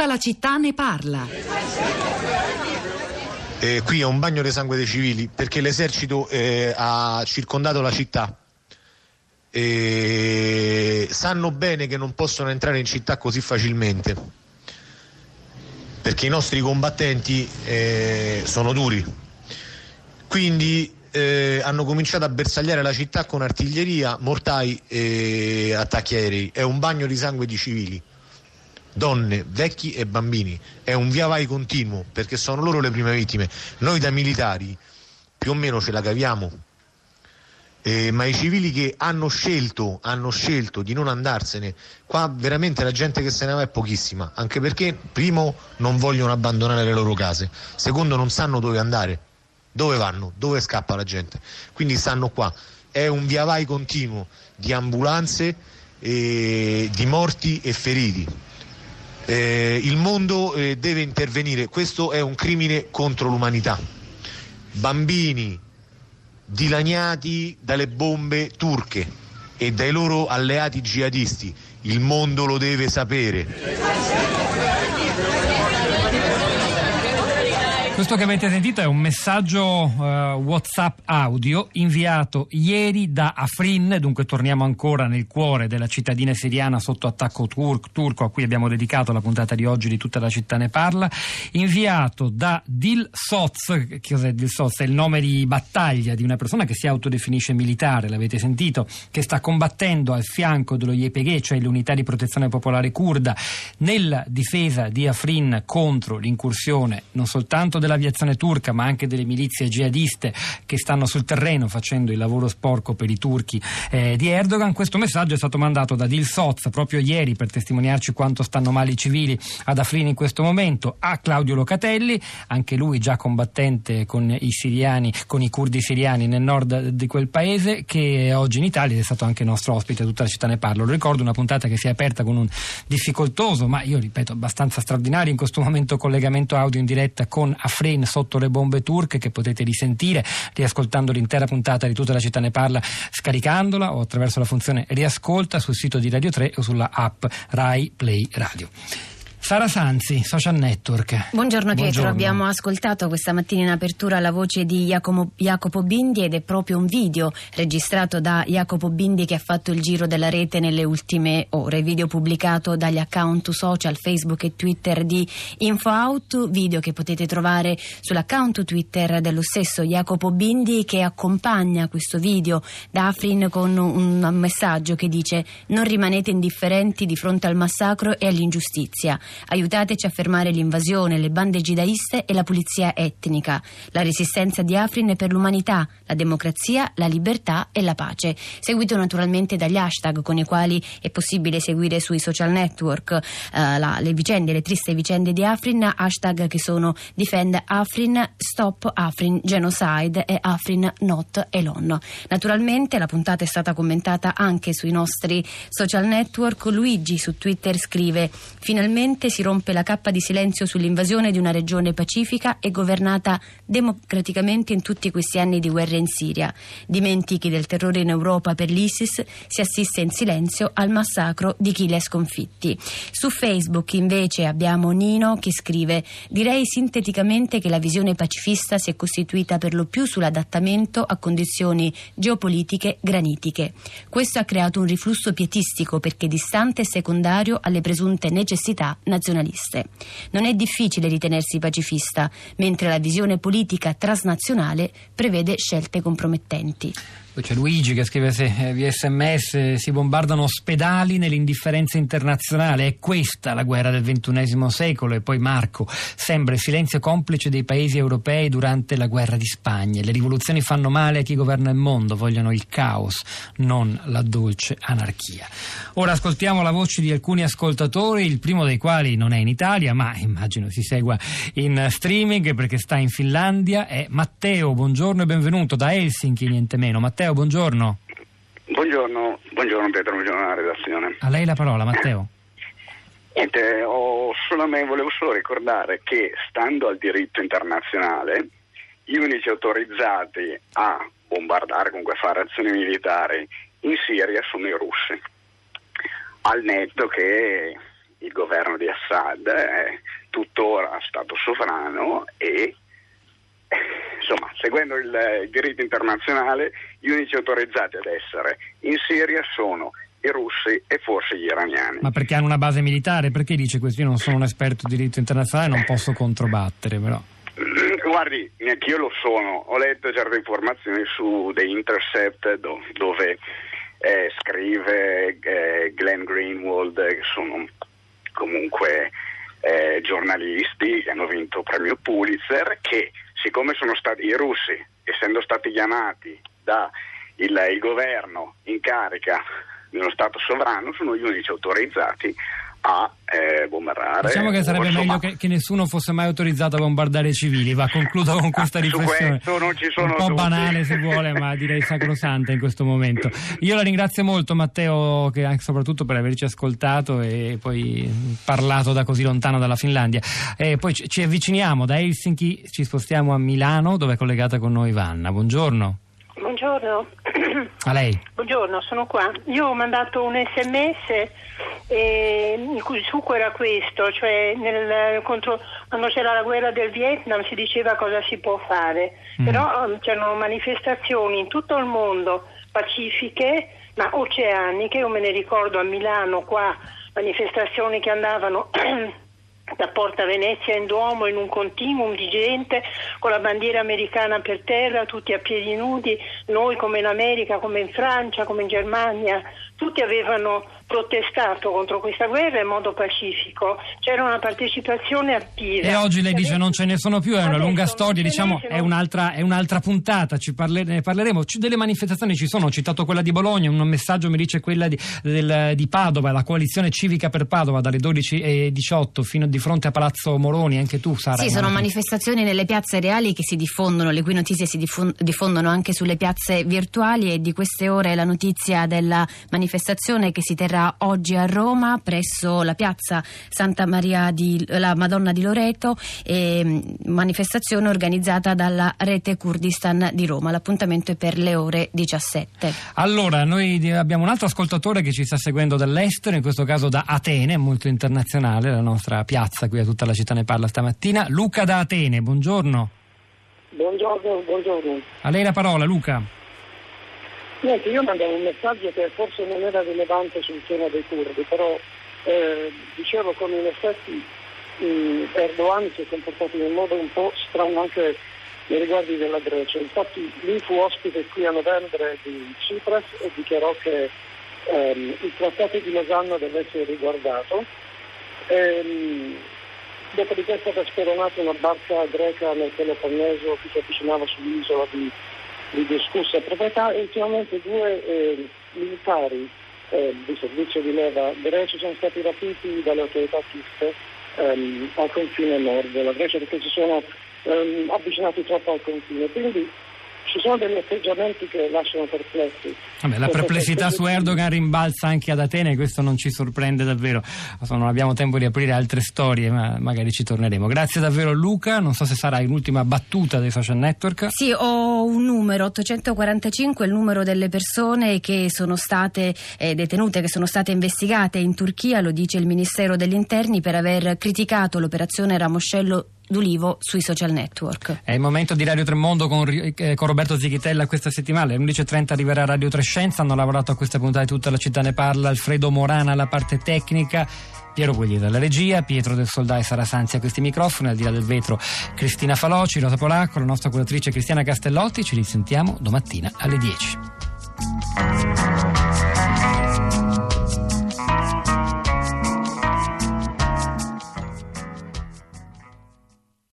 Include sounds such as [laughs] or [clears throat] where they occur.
Tutta la città ne parla. Eh, qui è un bagno di sangue dei civili perché l'esercito eh, ha circondato la città. E sanno bene che non possono entrare in città così facilmente perché i nostri combattenti eh, sono duri. Quindi eh, hanno cominciato a bersagliare la città con artiglieria, mortai e attacchi aerei. È un bagno di sangue di civili, donne, vecchi e bambini. È un via vai continuo perché sono loro le prime vittime. Noi da militari più o meno ce la caviamo. Eh, ma i civili che hanno scelto, hanno scelto di non andarsene, qua veramente la gente che se ne va è pochissima, anche perché primo non vogliono abbandonare le loro case, secondo non sanno dove andare dove vanno? Dove scappa la gente? Quindi stanno qua. È un via vai continuo di ambulanze, eh, di morti e feriti. Eh, il mondo eh, deve intervenire, questo è un crimine contro l'umanità. Bambini dilaniati dalle bombe turche e dai loro alleati jihadisti, il mondo lo deve sapere. Questo che avete sentito è un messaggio uh, WhatsApp audio inviato ieri da Afrin, dunque torniamo ancora nel cuore della cittadina siriana sotto attacco tur- turco a cui abbiamo dedicato la puntata di oggi di tutta la città ne parla, inviato da Dil Soz, che cos'è Dil Soz? È il nome di battaglia di una persona che si autodefinisce militare, l'avete sentito, che sta combattendo al fianco dello YPG, cioè l'unità di protezione popolare kurda, nella difesa di Afrin contro l'incursione non soltanto della dell'aviazione turca ma anche delle milizie jihadiste che stanno sul terreno facendo il lavoro sporco per i turchi eh, di Erdogan. Questo messaggio è stato mandato da Dil Soz proprio ieri per testimoniarci quanto stanno male i civili ad Afrin in questo momento a Claudio Locatelli, anche lui già combattente con i siriani, con i curdi siriani nel nord di quel paese che oggi in Italia è stato anche nostro ospite, tutta la città ne parlo. Lo ricordo una puntata che si è aperta con un difficoltoso, ma io ripeto abbastanza straordinario in questo momento collegamento audio in diretta con Afrin Afrin sotto le bombe turche che potete risentire riascoltando l'intera puntata di tutta la città ne parla scaricandola o attraverso la funzione riascolta sul sito di Radio 3 o sulla app Rai Play Radio. Sara Sanzi, Social Network. Buongiorno Pietro, Buongiorno. abbiamo ascoltato questa mattina in apertura la voce di Jacopo, Jacopo, Bindi ed è proprio un video registrato da Jacopo Bindi che ha fatto il giro della rete nelle ultime ore, video pubblicato dagli account social Facebook e Twitter di InfoOut, video che potete trovare sull'account Twitter dello stesso Jacopo Bindi che accompagna questo video da Afrin con un messaggio che dice non rimanete indifferenti di fronte al massacro e all'ingiustizia. Aiutateci a fermare l'invasione, le bande gidaiste e la pulizia etnica. La resistenza di Afrin è per l'umanità, la democrazia, la libertà e la pace. Seguito naturalmente dagli hashtag con i quali è possibile seguire sui social network eh, la, le vicende, le tristi vicende di Afrin, hashtag che sono Defend Afrin, Stop Afrin Genocide e Afrin Not Elon. Naturalmente la puntata è stata commentata anche sui nostri social network. Luigi su Twitter scrive finalmente finalmente si rompe la cappa di silenzio sull'invasione di una regione pacifica e governata democraticamente in tutti questi anni di guerra in Siria. Dimentichi del terrore in Europa per l'ISIS, si assiste in silenzio al massacro di chi li ha sconfitti. Su Facebook invece abbiamo Nino che scrive direi sinteticamente che la visione pacifista si è costituita per lo più sull'adattamento a condizioni geopolitiche granitiche. Questo ha creato un riflusso pietistico perché distante e secondario alle presunte necessità nazionaliste. Non è difficile ritenersi pacifista, mentre la visione politica transnazionale prevede scelte compromettenti. Poi c'è Luigi che scrive se, eh, via sms si bombardano ospedali nell'indifferenza internazionale. È questa la guerra del XXI secolo. E poi Marco sembra il silenzio complice dei paesi europei durante la guerra di Spagna. Le rivoluzioni fanno male a chi governa il mondo, vogliono il caos, non la dolce anarchia. Ora ascoltiamo la voce di alcuni ascoltatori, il primo dei quali non è in Italia, ma immagino si segua in streaming perché sta in Finlandia. È Matteo, buongiorno e benvenuto da Helsinki, niente meno. Matteo, Matteo, buongiorno. Buongiorno, buongiorno Pietro, buongiorno alla redazione. A lei la parola, Matteo. Niente, solamente, volevo solo ricordare che stando al diritto internazionale gli unici autorizzati a bombardare, comunque a fare azioni militari in Siria sono i russi. Al netto che il governo di Assad è tuttora Stato sovrano e seguendo il, il, diritto internazionale, gli unici autorizzati ad essere in Siria sono i russi e forse gli iraniani. Ma perché hanno una base militare? Perché dice questo? Io non sono un esperto di diritto internazionale, non posso controbattere però. [clears throat] Guardi, neanche io lo sono, ho letto certe informazioni su The Intercept do, dove eh, scrive eh, Glenn Greenwald, che sono comunque eh, giornalisti che hanno vinto premio Pulitzer, che siccome stati i russi, essendo stati chiamati dal governo in carica dello Stato sovrano, sono gli unici autorizzati a eh, bombardare. Diciamo che sarebbe insomma, meglio che, che, nessuno fosse mai autorizzato a bombardare i civili. Va, concludo con [laughs] questa ah, riflessione. non ci sono Un po' dubbi. banale se vuole, ma direi sacrosanta in questo momento. Io la ringrazio molto Matteo, che soprattutto per averci ascoltato e poi parlato da così lontano dalla Finlandia. E poi ci, ci avviciniamo da Helsinki, ci spostiamo a Milano, dove è collegata con noi Vanna. Buongiorno. Buongiorno. A lei. Buongiorno, sono qua. Io ho mandato un sms il cui succo era questo, cioè nel, contro, quando c'era la guerra del Vietnam si diceva cosa si può fare, mm. però um, c'erano manifestazioni in tutto il mondo pacifiche ma oceaniche, io me ne ricordo a Milano qua manifestazioni che andavano [clears throat] da Porta Venezia in Duomo in un continuum di gente con la bandiera americana per terra, tutti a piedi nudi, noi come in America, come in Francia, come in Germania, tutti avevano protestato contro questa guerra in modo pacifico, c'era una partecipazione attiva. E oggi lei dice non ce ne sono più, è una lunga storia, diciamo è un'altra, è un'altra puntata, parler- ne parleremo. C- delle manifestazioni ci sono, ho citato quella di Bologna, un messaggio mi dice quella di, del, di Padova, la coalizione civica per Padova dalle 12.18 fino di fronte a Palazzo Moroni, anche tu Sara. Sì, sono manifestazioni nelle piazze reali che si diffondono, le cui notizie si diffondono anche sulle piazze virtuali e di queste ore la notizia della manifestazione che si terrà oggi a Roma presso la piazza Santa Maria di la Madonna di Loreto, eh, manifestazione organizzata dalla rete Kurdistan di Roma. L'appuntamento è per le ore 17. Allora, noi abbiamo un altro ascoltatore che ci sta seguendo dall'estero, in questo caso da Atene, molto internazionale, la nostra piazza qui a tutta la città ne parla stamattina. Luca da Atene, buongiorno. Buongiorno, buongiorno. A lei la parola, Luca. Niente, io mandavo un messaggio che forse non era rilevante sul tema dei curdi, però eh, dicevo come in effetti mh, Erdogan si è comportato in un modo un po' strano anche nei riguardi della Grecia. Infatti lui fu ospite qui a novembre di Tsipras e dichiarò che ehm, il trattato di Losanna deve essere riguardato. Ehm, dopodiché è stata speronata una barca greca nel Peloponneso che si avvicinava sull'isola di di discussa proprietà e ultimamente due eh, militari eh, di servizio di leva greci sono stati rapiti dalle autorità turche ehm, al confine nord della Grecia perché si sono ehm, avvicinati troppo al confine. Quindi ci sono degli atteggiamenti che lasciano perplessi. Vabbè, la perplessità su Erdogan rimbalza anche ad Atene, questo non ci sorprende davvero. non abbiamo tempo di aprire altre storie, ma magari ci torneremo. Grazie davvero Luca, non so se sarà l'ultima battuta dei social network. Sì, ho un numero, 845, il numero delle persone che sono state eh, detenute, che sono state investigate in Turchia, lo dice il Ministero degli Interni, per aver criticato l'operazione Ramoscello d'Ulivo sui social network. È il momento di Radio Tremondo con, eh, con Roberto Zichitella questa settimana. Alle 11.30 arriverà Radio Trescenza. Hanno lavorato a questa puntata di tutta la città ne parla. Alfredo Morana alla parte tecnica. Piero Guglielmo alla regia, Pietro del Soldai Sara Sanzi a questi microfoni, al di là del vetro Cristina Faloci, Rosa Polacco, la nostra curatrice Cristiana Castellotti. Ci risentiamo domattina alle 10.